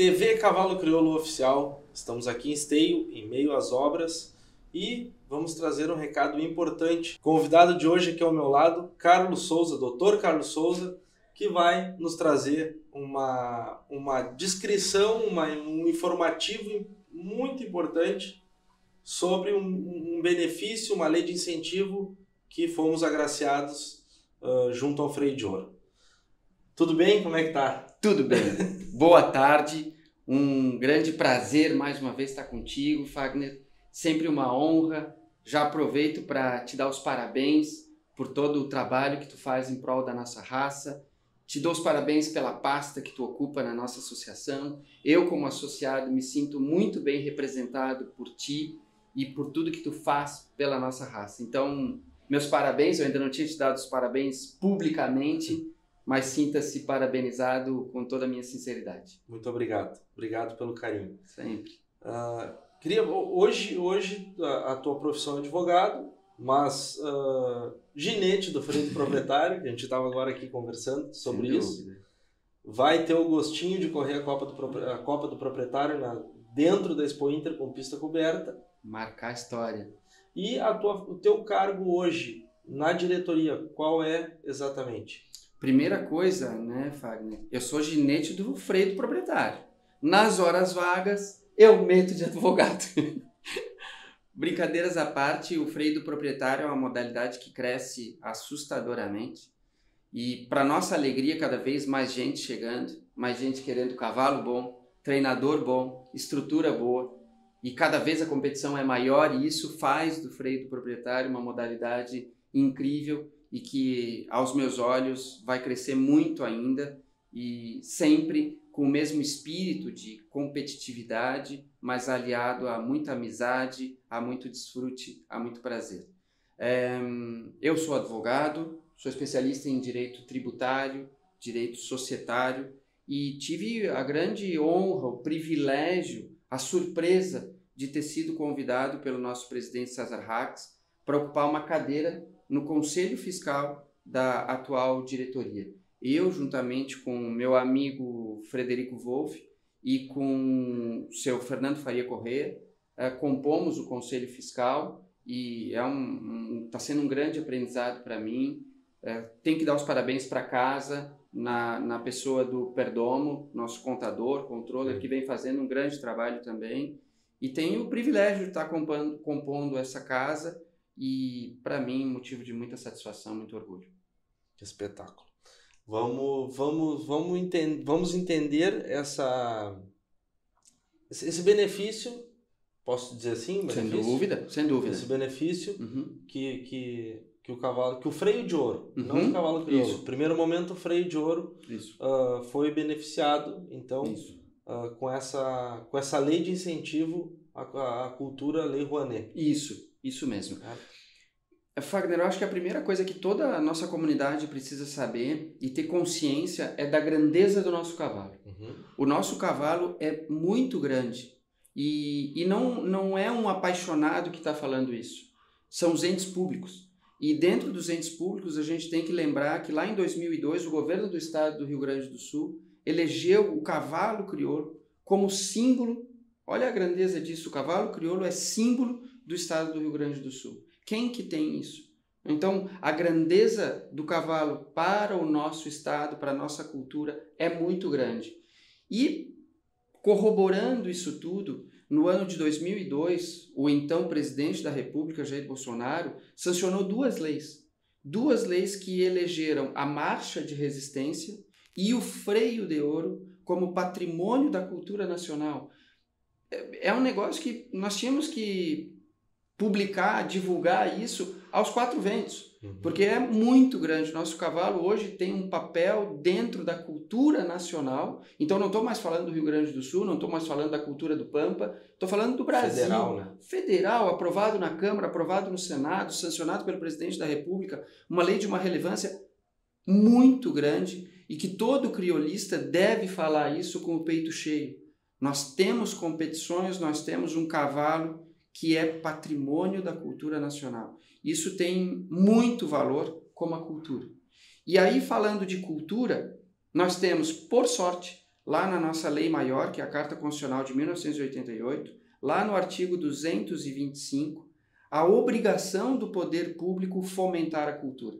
TV Cavalo Crioulo Oficial. Estamos aqui em Esteio, em meio às obras, e vamos trazer um recado importante. Convidado de hoje aqui ao meu lado, Carlos Souza, doutor Carlos Souza, que vai nos trazer uma, uma descrição, uma, um informativo muito importante sobre um, um benefício, uma lei de incentivo que fomos agraciados uh, junto ao Freio de Ouro. Tudo bem? Como é que tá? Tudo bem. Boa tarde. Um grande prazer mais uma vez estar contigo, Fagner. Sempre uma honra. Já aproveito para te dar os parabéns por todo o trabalho que tu faz em prol da nossa raça. Te dou os parabéns pela pasta que tu ocupa na nossa associação. Eu, como associado, me sinto muito bem representado por ti e por tudo que tu faz pela nossa raça. Então, meus parabéns. Eu ainda não tinha te dado os parabéns publicamente, mas sinta-se parabenizado com toda a minha sinceridade. Muito obrigado. Obrigado pelo carinho. Sempre. Uh, queria hoje hoje a, a, tua profissão é advogado, mas uh, ginete do freio do proprietário, que a gente estava agora aqui conversando sobre Sem isso. Dúvida. Vai ter o gostinho de correr a Copa do, a Copa do Proprietário na, dentro da Expo Inter com pista coberta. Marcar a história. E a tua, o teu cargo hoje na diretoria, qual é exatamente? Primeira coisa, né, Fagner? Eu sou ginete do freio do proprietário. Nas horas vagas, eu meto de advogado. Brincadeiras à parte, o freio do proprietário é uma modalidade que cresce assustadoramente. E para nossa alegria, cada vez mais gente chegando, mais gente querendo cavalo bom, treinador bom, estrutura boa. E cada vez a competição é maior e isso faz do freio do proprietário uma modalidade incrível e que, aos meus olhos, vai crescer muito ainda e sempre com o mesmo espírito de competitividade, mas aliado a muita amizade, a muito desfrute, a muito prazer. É, eu sou advogado, sou especialista em direito tributário, direito societário e tive a grande honra, o privilégio, a surpresa de ter sido convidado pelo nosso presidente Cesar Hax para ocupar uma cadeira no Conselho Fiscal da atual diretoria. Eu, juntamente com meu amigo Frederico Wolff e com o seu Fernando Faria Corrêa, uh, compomos o Conselho Fiscal e é um, está um, sendo um grande aprendizado para mim. Uh, tem que dar os parabéns para casa, na, na pessoa do Perdomo, nosso contador, controller, que vem fazendo um grande trabalho também. E tenho o privilégio de estar compondo, compondo essa casa e para mim motivo de muita satisfação, muito orgulho. Que espetáculo. Vamos, vamos, vamos, entender, vamos entender essa esse benefício, posso dizer assim, benefício? sem dúvida, sem dúvida. Esse benefício uhum. que, que, que o cavalo, que o freio de ouro, uhum. não o cavalo crioulo. Isso. Primeiro momento o freio de ouro uh, foi beneficiado, então uh, com essa com essa lei de incentivo à, à cultura, lei Rouanet. Isso, isso mesmo. É. Fagner, eu acho que a primeira coisa que toda a nossa comunidade precisa saber e ter consciência é da grandeza do nosso cavalo. Uhum. O nosso cavalo é muito grande e, e não, não é um apaixonado que está falando isso. São os entes públicos. E dentro dos entes públicos, a gente tem que lembrar que lá em 2002, o governo do estado do Rio Grande do Sul elegeu o cavalo crioulo como símbolo. Olha a grandeza disso: o cavalo crioulo é símbolo do estado do Rio Grande do Sul. Quem que tem isso? Então, a grandeza do cavalo para o nosso estado, para a nossa cultura, é muito grande. E, corroborando isso tudo, no ano de 2002, o então presidente da República, Jair Bolsonaro, sancionou duas leis. Duas leis que elegeram a marcha de resistência e o freio de ouro como patrimônio da cultura nacional. É, é um negócio que nós tínhamos que publicar, divulgar isso aos quatro ventos, uhum. porque é muito grande. Nosso cavalo hoje tem um papel dentro da cultura nacional. Então não estou mais falando do Rio Grande do Sul, não estou mais falando da cultura do Pampa, estou falando do Brasil. Federal, né? Federal, aprovado na Câmara, aprovado no Senado, sancionado pelo presidente da República, uma lei de uma relevância muito grande e que todo criolista deve falar isso com o peito cheio. Nós temos competições, nós temos um cavalo que é patrimônio da cultura nacional. Isso tem muito valor como a cultura. E aí, falando de cultura, nós temos, por sorte, lá na nossa lei maior, que é a Carta Constitucional de 1988, lá no artigo 225, a obrigação do poder público fomentar a cultura.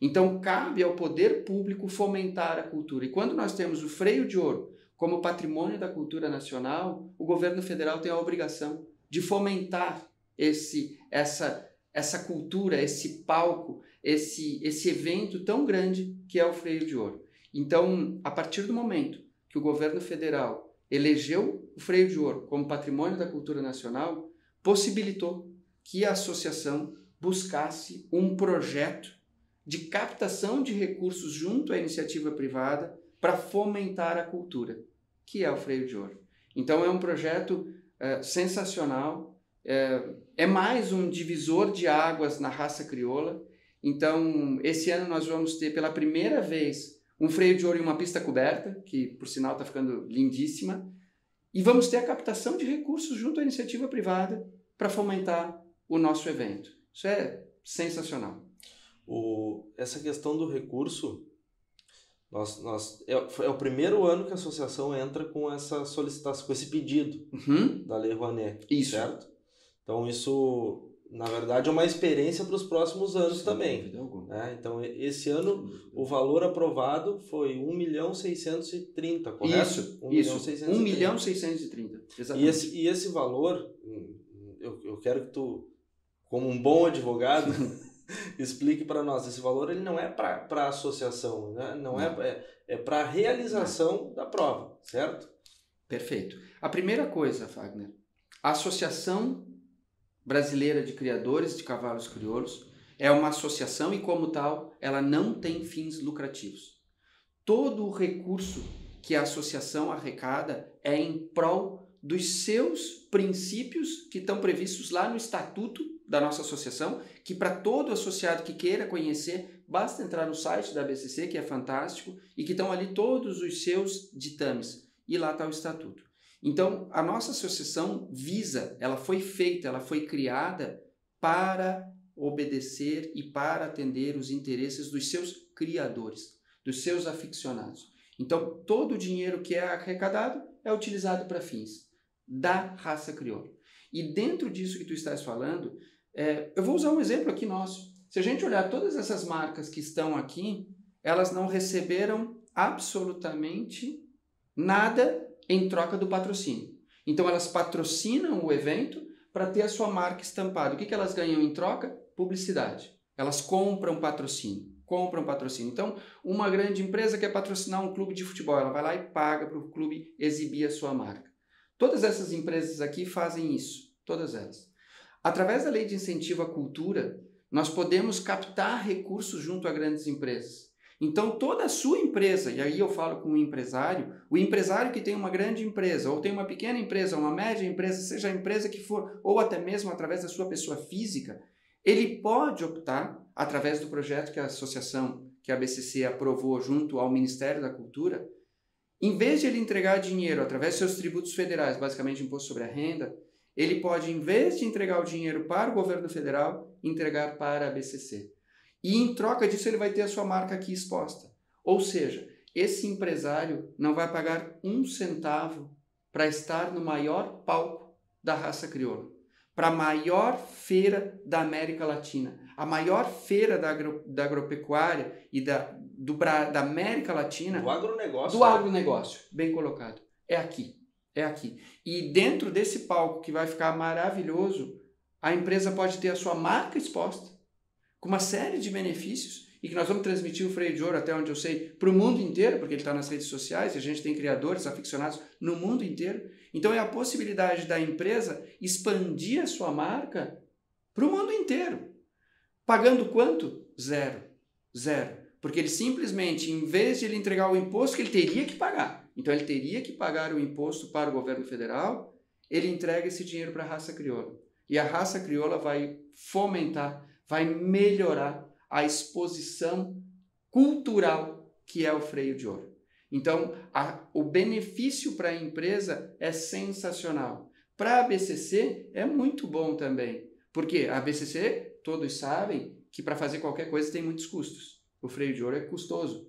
Então, cabe ao poder público fomentar a cultura. E quando nós temos o freio de ouro como patrimônio da cultura nacional, o governo federal tem a obrigação de fomentar esse, essa, essa cultura, esse palco, esse, esse evento tão grande que é o freio de ouro. Então, a partir do momento que o governo federal elegeu o freio de ouro como patrimônio da cultura nacional, possibilitou que a associação buscasse um projeto de captação de recursos junto à iniciativa privada para fomentar a cultura, que é o freio de ouro. Então, é um projeto é, sensacional, é, é mais um divisor de águas na raça crioula. Então, esse ano nós vamos ter pela primeira vez um freio de ouro em uma pista coberta, que por sinal está ficando lindíssima, e vamos ter a captação de recursos junto à iniciativa privada para fomentar o nosso evento. Isso é sensacional. O, essa questão do recurso, nós, nós, é, é, o primeiro ano que a associação entra com essa solicitação, com esse pedido uhum. da Lei Rouanet, isso. certo? Então isso na verdade, é uma experiência para os próximos anos Sem também. Né? Então, esse ano, o valor aprovado foi 1 milhão 630, correto? Isso, 1 isso. Milhão 630. 1 milhão 630, exatamente. E esse, e esse valor, eu, eu quero que tu, como um bom advogado, explique para nós. Esse valor ele não é para a associação, né? não, não. é, é, é para a realização da prova, certo? Perfeito. A primeira coisa, Fagner, a associação Brasileira de Criadores de Cavalos Crioulos é uma associação e, como tal, ela não tem fins lucrativos. Todo o recurso que a associação arrecada é em prol dos seus princípios que estão previstos lá no estatuto da nossa associação, que para todo associado que queira conhecer, basta entrar no site da BCC, que é fantástico, e que estão ali todos os seus ditames. E lá está o estatuto. Então, a nossa associação visa, ela foi feita, ela foi criada para obedecer e para atender os interesses dos seus criadores, dos seus aficionados. Então, todo o dinheiro que é arrecadado é utilizado para fins da raça crioula. E dentro disso que tu estás falando, é, eu vou usar um exemplo aqui nosso. Se a gente olhar todas essas marcas que estão aqui, elas não receberam absolutamente nada em troca do patrocínio. Então elas patrocinam o evento para ter a sua marca estampada. O que, que elas ganham em troca? Publicidade. Elas compram patrocínio. Compram patrocínio. Então, uma grande empresa quer patrocinar um clube de futebol, ela vai lá e paga para o clube exibir a sua marca. Todas essas empresas aqui fazem isso, todas elas. Através da lei de incentivo à cultura, nós podemos captar recursos junto a grandes empresas. Então, toda a sua empresa, e aí eu falo com o empresário, o empresário que tem uma grande empresa, ou tem uma pequena empresa, uma média empresa, seja a empresa que for, ou até mesmo através da sua pessoa física, ele pode optar, através do projeto que a associação, que a BCC aprovou junto ao Ministério da Cultura, em vez de ele entregar dinheiro através de seus tributos federais, basicamente imposto sobre a renda, ele pode, em vez de entregar o dinheiro para o governo federal, entregar para a BCC. E em troca disso ele vai ter a sua marca aqui exposta. Ou seja, esse empresário não vai pagar um centavo para estar no maior palco da raça crioula, para a maior feira da América Latina, a maior feira da, agro, da agropecuária e da, do, da América Latina. Do agronegócio. Do agronegócio, bem colocado. É aqui. É aqui. E dentro desse palco que vai ficar maravilhoso, a empresa pode ter a sua marca exposta com uma série de benefícios e que nós vamos transmitir o freio de ouro, até onde eu sei, para o mundo inteiro, porque ele está nas redes sociais e a gente tem criadores, aficionados no mundo inteiro. Então é a possibilidade da empresa expandir a sua marca para o mundo inteiro. Pagando quanto? Zero. Zero. Porque ele simplesmente, em vez de ele entregar o imposto que ele teria que pagar, então ele teria que pagar o imposto para o governo federal, ele entrega esse dinheiro para a raça crioula. E a raça crioula vai fomentar vai melhorar a exposição cultural que é o freio de ouro. Então, a, o benefício para a empresa é sensacional. Para a BCC é muito bom também, porque a BCC, todos sabem que para fazer qualquer coisa tem muitos custos. O freio de ouro é custoso.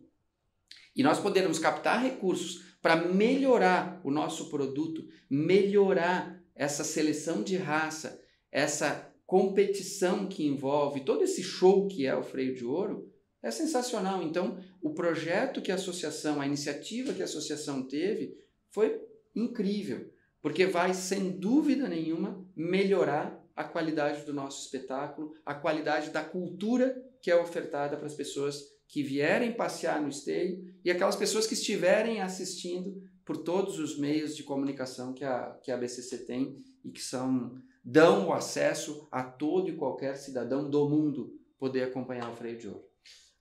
E nós podermos captar recursos para melhorar o nosso produto, melhorar essa seleção de raça, essa competição que envolve todo esse show que é o freio de ouro, é sensacional. Então, o projeto que a associação, a iniciativa que a associação teve foi incrível, porque vai, sem dúvida nenhuma, melhorar a qualidade do nosso espetáculo, a qualidade da cultura que é ofertada para as pessoas que vierem passear no esteio e aquelas pessoas que estiverem assistindo por todos os meios de comunicação que a, que a BCC tem e que são dão o acesso a todo e qualquer cidadão do mundo poder acompanhar o freio de ouro.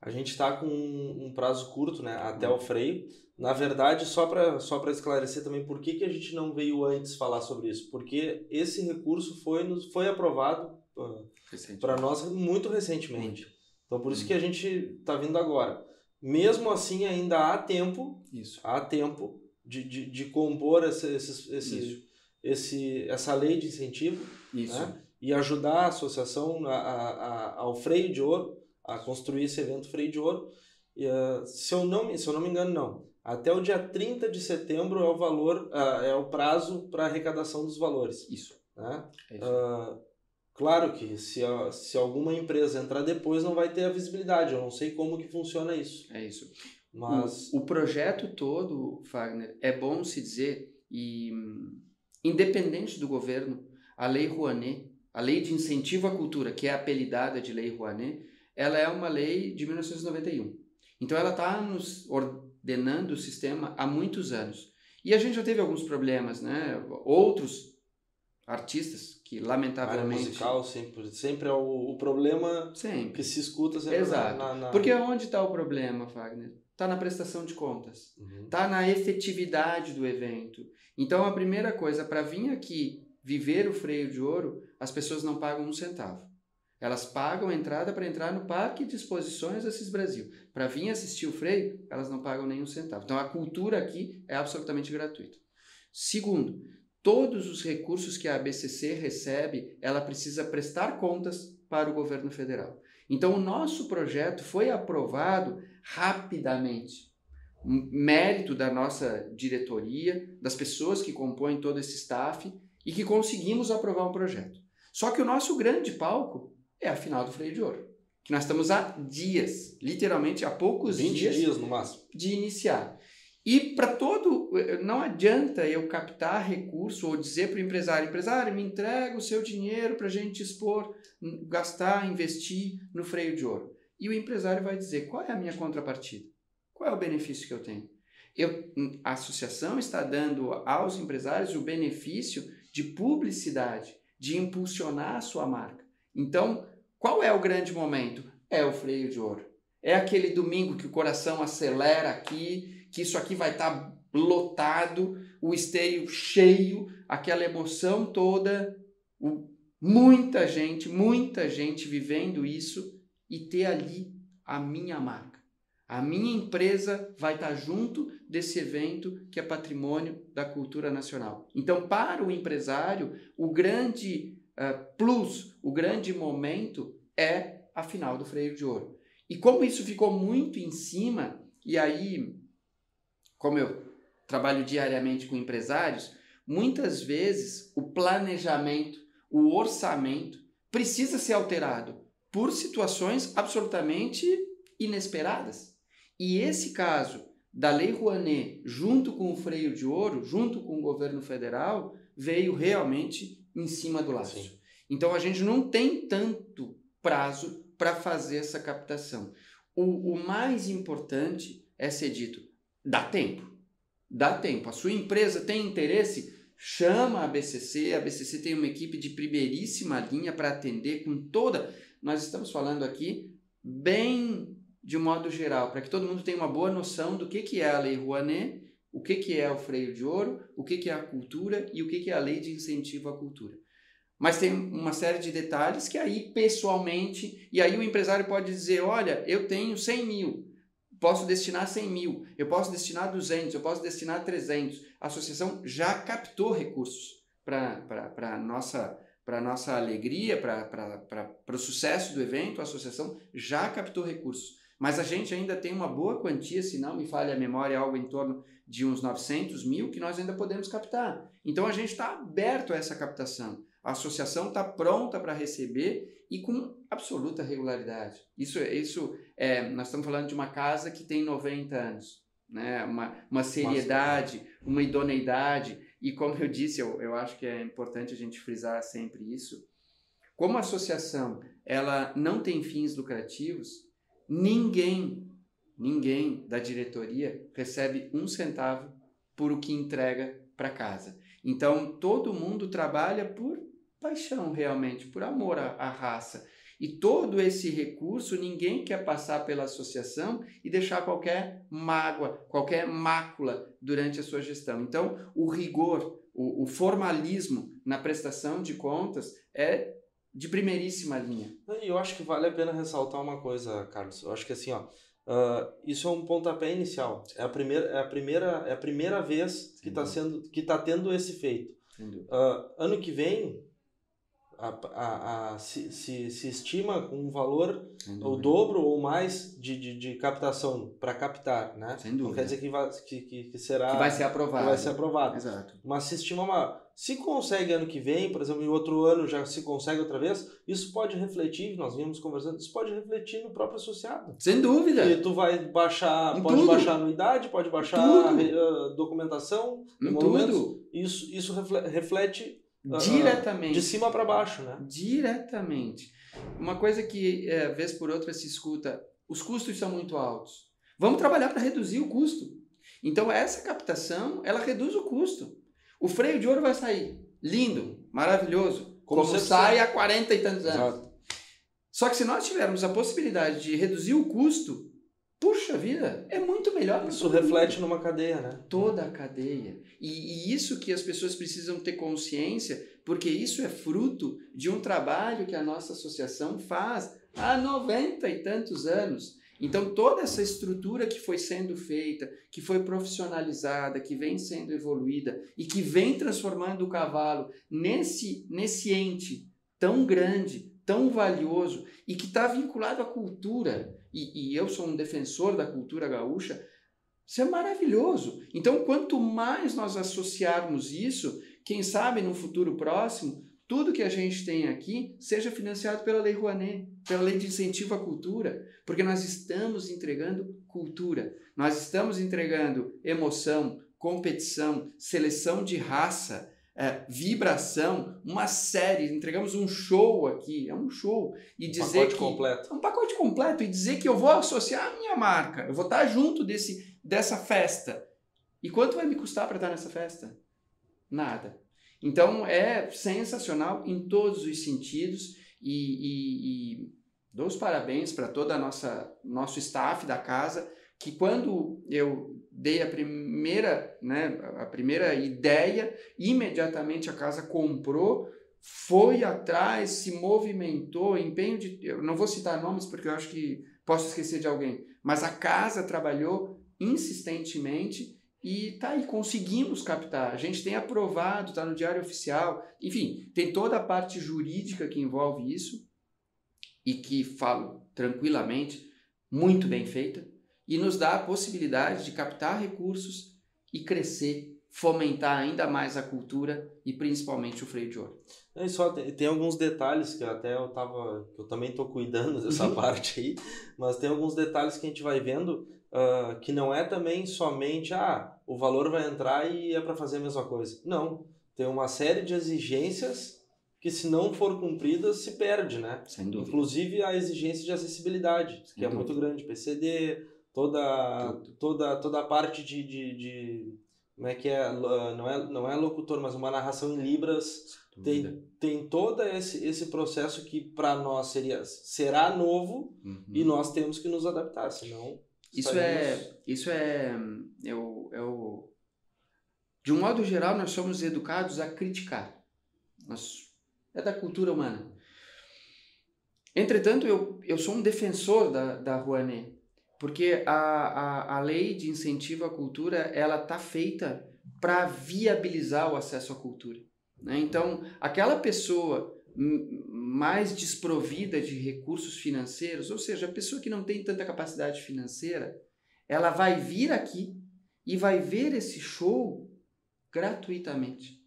A gente está com um prazo curto, né, até o freio. Na verdade, só para só esclarecer também por que, que a gente não veio antes falar sobre isso. Porque esse recurso foi, foi aprovado uh, para nós muito recentemente. Então, por isso que a gente está vindo agora. Mesmo assim, ainda há tempo, isso. há tempo de, de, de compor esse, esse, esse, esse, essa lei de incentivo né? e ajudar a associação a, a, ao freio de ouro a construir esse evento Freio de Ouro. E, uh, se, eu não, se eu não me engano, não. Até o dia 30 de setembro é o valor, uh, é o prazo para arrecadação dos valores. Isso. Né? É isso. Uh, claro que se, se alguma empresa entrar depois não vai ter a visibilidade. Eu não sei como que funciona isso. É isso. Mas... O, o projeto todo, Fagner, é bom se dizer, e independente do governo, a Lei Rouanet, a Lei de Incentivo à Cultura, que é apelidada de Lei Rouanet, ela é uma lei de 1991. Então ela está nos ordenando o sistema há muitos anos. E a gente já teve alguns problemas, né? Outros artistas que lamentavelmente... A musical sempre, sempre é o, o problema sempre. que se escuta sempre Exato. Na, na... Porque onde está o problema, Wagner? Está na prestação de contas. Está uhum. Tá na efetividade do evento. Então a primeira coisa, para vir aqui viver o freio de ouro, as pessoas não pagam um centavo. Elas pagam a entrada para entrar no Parque de Exposições Assis Brasil. Para vir assistir o freio, elas não pagam nenhum centavo. Então a cultura aqui é absolutamente gratuita. Segundo, todos os recursos que a ABCC recebe, ela precisa prestar contas para o governo federal. Então o nosso projeto foi aprovado rapidamente. Mérito da nossa diretoria, das pessoas que compõem todo esse staff e que conseguimos aprovar um projeto. Só que o nosso grande palco é a final do freio de ouro. Que nós estamos há dias, literalmente há poucos 20 dias, dias no máximo. de iniciar. E para todo, não adianta eu captar recurso ou dizer para o empresário, empresário, me entrega o seu dinheiro para a gente expor, gastar, investir no freio de ouro. E o empresário vai dizer, qual é a minha contrapartida? Qual é o benefício que eu tenho? Eu, a associação está dando aos empresários o benefício de publicidade, de impulsionar a sua marca. Então, qual é o grande momento? É o freio de ouro. É aquele domingo que o coração acelera aqui, que isso aqui vai estar tá lotado, o esteio cheio, aquela emoção toda, o, muita gente, muita gente vivendo isso e ter ali a minha marca. A minha empresa vai estar tá junto desse evento que é patrimônio da cultura nacional. Então, para o empresário, o grande uh, plus, o grande momento é a final do freio de ouro. E como isso ficou muito em cima, e aí, como eu trabalho diariamente com empresários, muitas vezes o planejamento, o orçamento precisa ser alterado por situações absolutamente inesperadas. E esse caso da Lei Rouanet, junto com o freio de ouro, junto com o governo federal, veio realmente em cima do laço. Sim. Então a gente não tem tanto prazo para fazer essa captação. O, o mais importante é ser dito: dá tempo. Dá tempo. A sua empresa tem interesse? Chama a BCC. A BCC tem uma equipe de primeiríssima linha para atender com toda. Nós estamos falando aqui bem de modo geral, para que todo mundo tenha uma boa noção do que, que é a Lei Rouanet, o que, que é o freio de ouro, o que, que é a cultura e o que, que é a lei de incentivo à cultura. Mas tem uma série de detalhes que aí, pessoalmente, e aí o empresário pode dizer: olha, eu tenho 100 mil, posso destinar 100 mil, eu posso destinar 200, eu posso destinar 300. A associação já captou recursos para a nossa para nossa alegria, para o sucesso do evento, a associação já captou recursos. Mas a gente ainda tem uma boa quantia, se não me falha a memória, algo em torno de uns 900 mil que nós ainda podemos captar. Então a gente está aberto a essa captação. A associação está pronta para receber e com absoluta regularidade. Isso, isso é, nós estamos falando de uma casa que tem 90 anos, né? uma, uma seriedade, uma idoneidade. E como eu disse, eu, eu acho que é importante a gente frisar sempre isso. Como a associação ela não tem fins lucrativos, ninguém ninguém da diretoria recebe um centavo por o que entrega para casa. Então, todo mundo trabalha por paixão, realmente, por amor à, à raça. E todo esse recurso ninguém quer passar pela associação e deixar qualquer mágoa, qualquer mácula durante a sua gestão. Então, o rigor, o, o formalismo na prestação de contas é de primeiríssima linha. E eu acho que vale a pena ressaltar uma coisa, Carlos. Eu acho que assim, ó, Uh, isso é um pontapé inicial. É a primeira, é a primeira, é a primeira vez que está sendo, que está tendo esse feito. Uh, ano que vem a, a, a, se, se, se estima com um valor o dobro ou mais de, de, de captação para captar, né? Sem dúvida. Não quer dizer que, vai, que, que, que será que vai ser aprovado. vai ser aprovado. Exato. Mas se estima uma, se consegue ano que vem, por exemplo, em outro ano já se consegue outra vez, isso pode refletir, nós vimos conversando, isso pode refletir no próprio associado. Sem dúvida. E tu vai baixar, Em pode tudo. baixar a anuidade, pode baixar a re- a documentação, Em tudo. Isso, isso refle- reflete ah, Diretamente. de cima para baixo, né? Diretamente. Uma coisa que, é, vez por outra, se escuta: os custos são muito altos. Vamos trabalhar para reduzir o custo. Então, essa captação, ela reduz o custo. O freio de ouro vai sair. Lindo, maravilhoso. Como Como, sai há 40 e tantos anos. Exato. Só que se nós tivermos a possibilidade de reduzir o custo, puxa vida, é muito melhor. Isso todo mundo reflete numa cadeia, né? toda a cadeia. E, e isso que as pessoas precisam ter consciência, porque isso é fruto de um trabalho que a nossa associação faz há 90 e tantos anos. Então, toda essa estrutura que foi sendo feita, que foi profissionalizada, que vem sendo evoluída e que vem transformando o cavalo nesse, nesse ente tão grande, tão valioso e que está vinculado à cultura, e, e eu sou um defensor da cultura gaúcha, isso é maravilhoso. Então, quanto mais nós associarmos isso, quem sabe no futuro próximo, tudo que a gente tem aqui seja financiado pela Lei Rouanet, pela Lei de Incentivo à Cultura, porque nós estamos entregando cultura, nós estamos entregando emoção, competição, seleção de raça, é, vibração, uma série, entregamos um show aqui, é um show. E Um dizer pacote que, completo. um pacote completo e dizer que eu vou associar a minha marca, eu vou estar junto desse, dessa festa. E quanto vai me custar para estar nessa festa? Nada. Então é sensacional em todos os sentidos e, e, e dou os parabéns para todo a nossa nosso staff da casa que quando eu dei a primeira né a primeira ideia imediatamente a casa comprou foi atrás se movimentou empenho de eu não vou citar nomes porque eu acho que posso esquecer de alguém mas a casa trabalhou insistentemente e tá aí, conseguimos captar. A gente tem aprovado, está no Diário Oficial. Enfim, tem toda a parte jurídica que envolve isso e que falo tranquilamente, muito bem feita, e nos dá a possibilidade de captar recursos e crescer, fomentar ainda mais a cultura e principalmente o freio de ouro. É só tem, tem alguns detalhes que até eu tava, que eu também tô cuidando dessa Uhum. parte aí, mas tem alguns detalhes que a gente vai vendo ah, que não é também somente ah, o valor vai entrar e é para fazer a mesma coisa. Não, tem uma série de exigências que se não for cumpridas se perde, né? Sem dúvida. Inclusive a exigência de acessibilidade, que Sem é dúvida. muito grande, PCD, toda Tudo. toda toda a parte de, de, de como é que é, Ah, não é não é locutor, mas uma narração em libras tem, tem todo esse, esse processo que para nós seria, será novo Uhum. e nós temos que nos adaptar, senão. Isso estaremos- é, isso é, eu, eu, de um modo geral, nós somos educados a criticar. Nós, é da cultura humana. Entretanto, eu, eu sou um defensor da, da Rouanet, porque a, a, a lei de incentivo à cultura, ela está feita para viabilizar o acesso à cultura. né? Então, aquela pessoa mais desprovida de recursos financeiros, ou seja, a pessoa que não tem tanta capacidade financeira, ela vai vir aqui e vai ver esse show gratuitamente.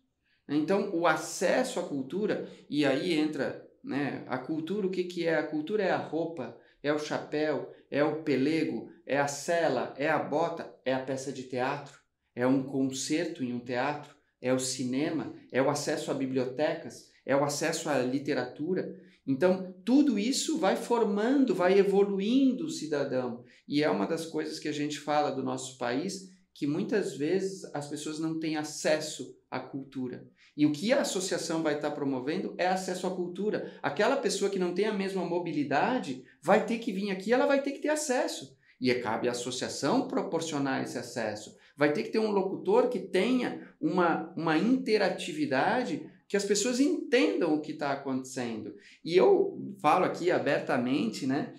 Então, o acesso à cultura, e aí entra né, a cultura, o que, que é? A cultura é a roupa, é o chapéu, é o pelego, é a cela, é a bota, é a peça de teatro, é um concerto em um teatro, é o cinema, é o acesso a bibliotecas, é o acesso à literatura. Então, tudo isso vai formando, vai evoluindo o cidadão. E é uma das coisas que a gente fala do nosso país, que muitas vezes as pessoas não têm acesso à cultura. E o que a associação vai estar promovendo é acesso à cultura. Aquela pessoa que não tem a mesma mobilidade vai ter que vir aqui, ela vai ter que ter acesso. E é, cabe à associação proporcionar esse acesso. Vai ter que ter um locutor que tenha uma, uma interatividade que as pessoas entendam o que está acontecendo. E eu falo aqui abertamente, né?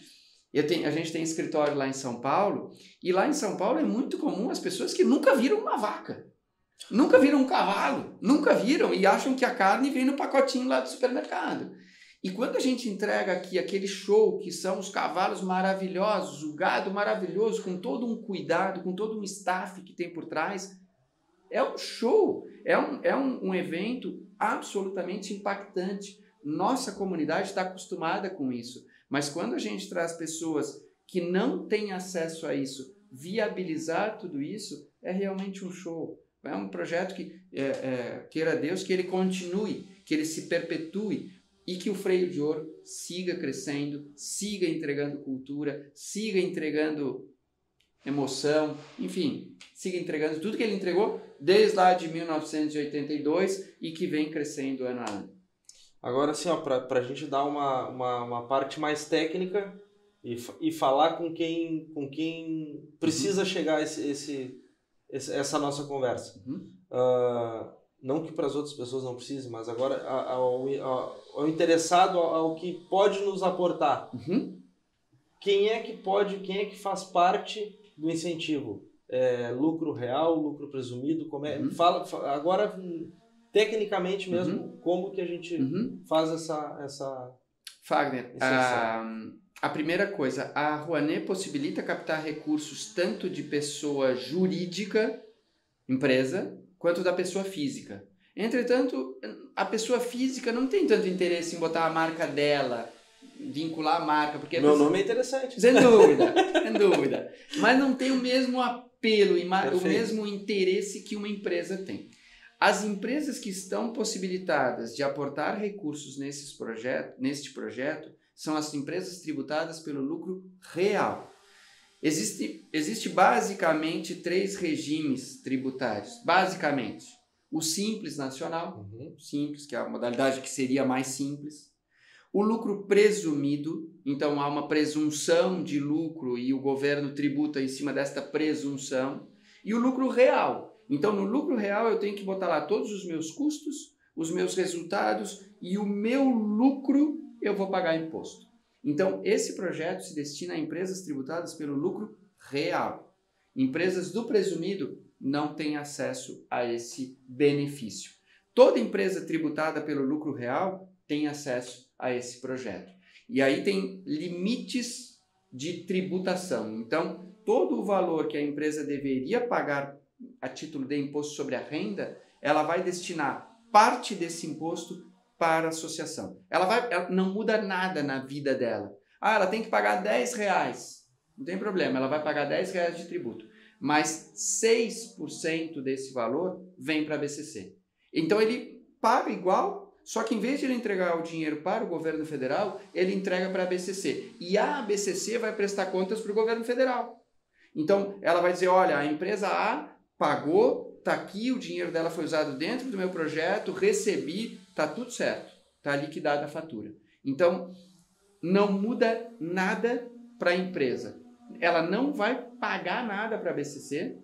Tenho, a gente tem escritório lá em São Paulo, e lá em São Paulo é muito comum as pessoas que nunca viram uma vaca. Nunca viram um cavalo, nunca viram e acham que a carne vem no pacotinho lá do supermercado. E quando a gente entrega aqui aquele show que são os cavalos maravilhosos, o gado maravilhoso, com todo um cuidado, com todo um staff que tem por trás, é um show, é um, é um, um evento absolutamente impactante. Nossa comunidade está acostumada com isso. Mas quando a gente traz pessoas que não têm acesso a isso, viabilizar tudo isso, é realmente um show. É um projeto que, é, é, queira Deus, que ele continue, que ele se perpetue e que o freio de ouro siga crescendo, siga entregando cultura, siga entregando emoção, enfim, siga entregando tudo que ele entregou desde lá de 1982 e que vem crescendo ano a ano. Agora, assim, para a gente dar uma, uma, uma, parte mais técnica e, e falar com quem, com quem precisa uhum. chegar esse, esse essa nossa conversa. Uhum. Uh, não que para as outras pessoas não precise, mas agora ao, ao, ao interessado ao, que pode nos aportar. Uhum. Quem é que pode, quem é que faz parte do incentivo? É, lucro real, lucro presumido? Como é? Uhum. Fala, agora tecnicamente mesmo uhum. como que a gente uhum. faz essa essa Fagner, a, primeira coisa, a Rouanet possibilita captar recursos tanto de pessoa jurídica, empresa, quanto da pessoa física. Entretanto, a pessoa física não tem tanto interesse em botar a marca dela, vincular a marca, porque meu pessoa... nome é interessante. Sem dúvida, sem dúvida. Mas não tem o mesmo apelo e o mesmo interesse que uma empresa tem. As empresas que estão possibilitadas de aportar recursos nesses projetos, neste projeto são as empresas tributadas pelo lucro real. Existe, existe basicamente três regimes tributários. Basicamente, o simples nacional, uhum. simples, que é a modalidade que seria mais simples. O lucro presumido, então há uma presunção de lucro e o governo tributa em cima desta presunção. E o lucro real. Então, no lucro real, eu tenho que botar lá todos os meus custos, os meus resultados e o meu lucro eu vou pagar imposto. Então, esse projeto se destina a empresas tributadas pelo lucro real. Empresas do presumido não têm acesso a esse benefício. Toda empresa tributada pelo lucro real tem acesso a esse projeto. E aí tem limites de tributação. Então, todo o valor que a empresa deveria pagar a título de imposto sobre a renda, ela vai destinar parte desse imposto para a associação. Ela, vai, ela não muda nada na vida dela. Ah, ela tem que pagar 10 reais. Não tem problema, ela vai pagar 10 reais de tributo. Mas 6% desse valor vem para a BCC. Então ele paga igual, só que em vez de ele entregar o dinheiro para o governo federal, ele entrega para a BCC. E a BCC vai prestar contas para o governo federal. Então ela vai dizer: olha, a empresa A pagou, está aqui, o dinheiro dela foi usado dentro do meu projeto, recebi, Tá tudo certo, tá liquidada a fatura. Então, não muda nada para a empresa. Ela não vai pagar nada para a BCC.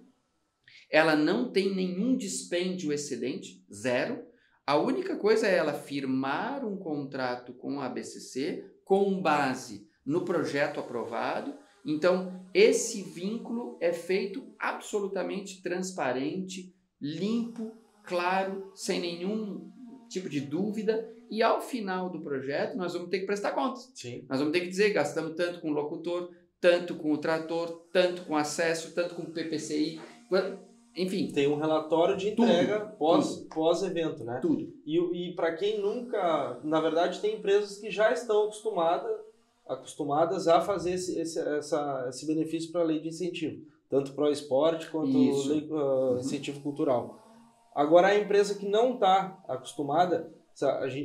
Ela não tem nenhum dispêndio excedente, zero. A única coisa é ela firmar um contrato com a BCC com base no projeto aprovado. Então, esse vínculo é feito absolutamente transparente, limpo, claro, sem nenhum tipo de dúvida e ao final do projeto nós vamos ter que prestar contas. Sim. Nós vamos ter que dizer, gastamos tanto com o locutor, tanto com o trator, tanto com acesso, tanto com o PPCI. Enfim. Tem um relatório de entrega Tudo, pós, pós-evento, né? Tudo. E, e para quem nunca. Na verdade, tem empresas que já estão acostumadas, acostumadas a fazer esse, esse, essa, esse benefício para a lei de incentivo, tanto para o esporte quanto lei, uh, uhum. incentivo cultural. Agora, a empresa que não está acostumada,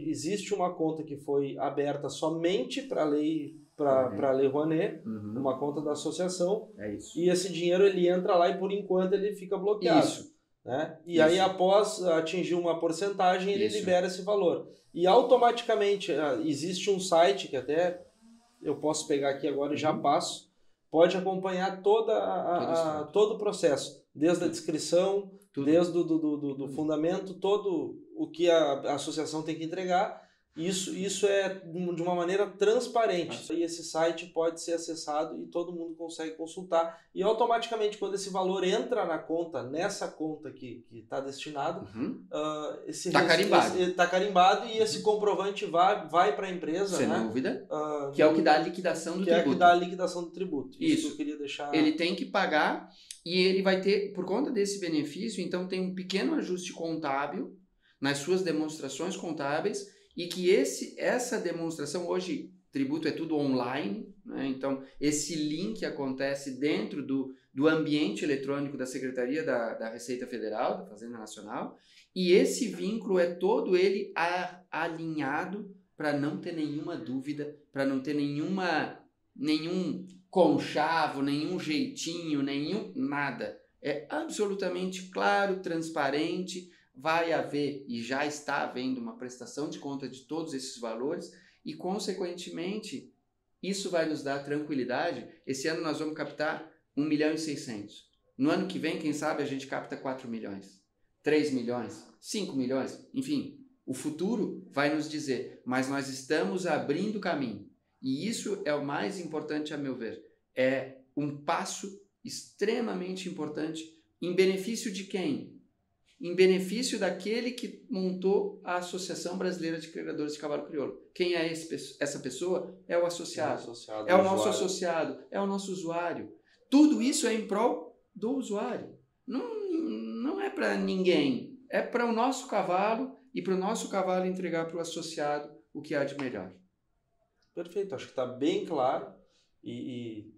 existe uma conta que foi aberta somente para a lei para uhum. a Lei Rouanet, uhum. uma conta da associação. É. E esse dinheiro ele entra lá e por enquanto ele fica bloqueado. Isso. Né? E isso. aí após atingir uma porcentagem ele isso. libera esse valor. E automaticamente ah, existe um site que até eu posso pegar aqui agora e já uhum. passo, pode acompanhar toda a, a, todo o processo, desde a descrição, Tudo. desde o do, do, do, do fundamento, todo o que a, a associação tem que entregar isso, isso é de uma maneira transparente. E esse site pode ser acessado e todo mundo consegue consultar. E automaticamente, quando esse valor entra na conta, nessa conta que está destinado, uhum. uh, esse está carimbado. Está carimbado e esse uhum. comprovante vai, vai para a empresa. Sem né? dúvida. Uh, que é o que dá a liquidação do que tributo. Que é o que dá a liquidação do tributo. Isso. Isso eu queria deixar. Ele tem que pagar e ele vai ter, por conta desse benefício, então tem um pequeno ajuste contábil nas suas demonstrações contábeis e que esse, essa demonstração hoje tributo é tudo online, né? então esse link acontece dentro do, do ambiente eletrônico da Secretaria da, da Receita Federal, da Fazenda Nacional, e esse vínculo é todo ele a, alinhado para não ter nenhuma dúvida, para não ter nenhuma nenhum conchavo, nenhum jeitinho, nenhum nada. É absolutamente claro, transparente, vai haver e já está havendo uma prestação de conta de todos esses valores e, consequentemente, isso vai nos dar tranquilidade. Esse ano nós vamos captar 1 milhão e 600. No ano que vem, quem sabe, a gente capta 4 milhões, 3 milhões, 5 milhões, enfim. O futuro vai nos dizer, mas nós estamos abrindo caminho. E isso é o mais importante, a meu ver. É um passo extremamente importante em benefício de quem? Em benefício daquele que montou a Associação Brasileira de Criadores de Cavalo Crioulo. Quem é esse, essa pessoa? É o associado. É o, associado, é o nosso usuário. associado, é o nosso usuário. Tudo isso é em prol do usuário. Não, não é para ninguém. É para o nosso cavalo e para o nosso cavalo entregar para o associado o que há de melhor. Perfeito, acho que está bem claro. E,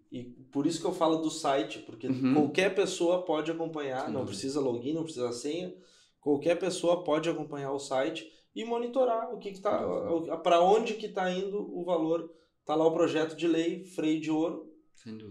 e, e, por isso que eu falo do site, porque uhum. qualquer pessoa pode acompanhar, não precisa login, não precisa senha, qualquer pessoa pode acompanhar o site e monitorar o que está, para onde que está indo o valor. Está lá o projeto de lei Freio de Ouro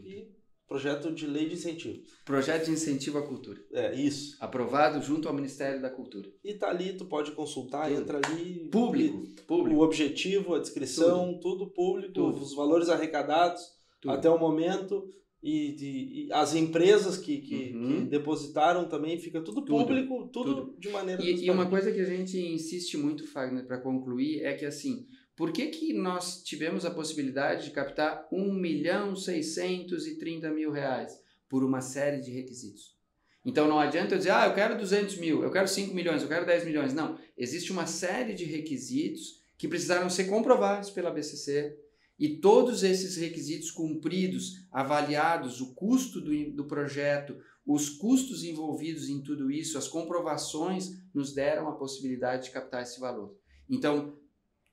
e projeto de lei de incentivo. Projeto de incentivo à cultura. É, isso. Aprovado junto ao Ministério da Cultura. E tá ali, tu pode consultar, tudo. entra ali. Público. Público. O objetivo, a descrição, tudo, tudo público, tudo. os valores arrecadados tudo. até o momento. E, de, e as empresas que, que, uhum. que, depositaram também, fica tudo, tudo público, tudo, tudo, de maneira e, e uma coisa que a gente insiste muito, Fagner, para concluir, é que assim, por que, que nós tivemos a possibilidade de captar 1 milhão 630 mil reais? Por uma série de requisitos. Então não adianta eu dizer, ah, eu quero 200 mil, eu quero 5 milhões, eu quero 10 milhões. Não, existe uma série de requisitos que precisaram ser comprovados pela BCC, e todos esses requisitos cumpridos, avaliados, o custo do, do projeto, os custos envolvidos em tudo isso, as comprovações nos deram a possibilidade de captar esse valor. Então,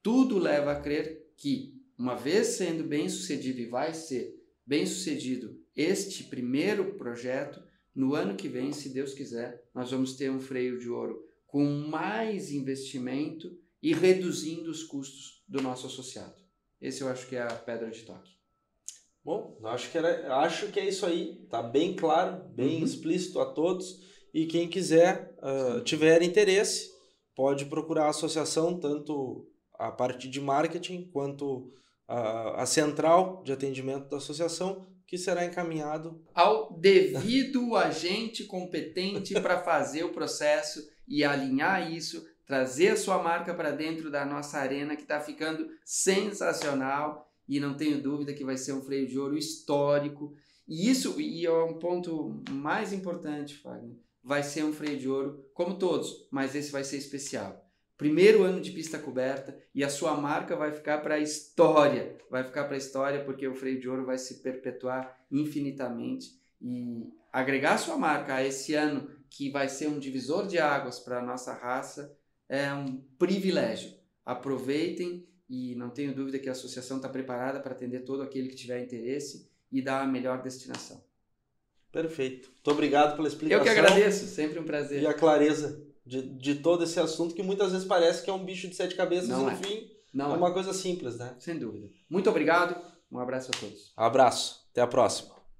tudo leva a crer que, uma vez sendo bem sucedido e vai ser bem sucedido este primeiro projeto, no ano que vem, se Deus quiser, nós vamos ter um freio de ouro com mais investimento e reduzindo os custos do nosso associado. Esse eu acho que é a pedra de toque. Bom, acho que, era, acho que é isso aí. Tá bem claro, bem uhum. explícito a todos. E quem quiser, uh, tiver interesse, pode procurar a associação, tanto a parte de marketing quanto a, a central de atendimento da associação, que será encaminhado ao devido agente competente para fazer o processo e alinhar isso trazer a sua marca para dentro da nossa arena que está ficando sensacional e não tenho dúvida que vai ser um freio de ouro histórico. E isso e é um ponto mais importante, Fagner. Vai ser um freio de ouro, como todos, mas esse vai ser especial. Primeiro ano de pista coberta e a sua marca vai ficar para a história. Vai ficar para a história porque o freio de ouro vai se perpetuar infinitamente e agregar sua marca a esse ano que vai ser um divisor de águas para a nossa raça é um privilégio. Aproveitem e não tenho dúvida que a associação está preparada para atender todo aquele que tiver interesse e dar a melhor destinação. Perfeito. Muito obrigado pela explicação. Eu que agradeço, sempre um prazer. E a clareza de, de todo esse assunto que muitas vezes parece que é um bicho de sete cabeças Não e no é. fim Não, é é. uma coisa simples, né? sem dúvida. Muito obrigado, um abraço a todos. Abraço. Até a próxima.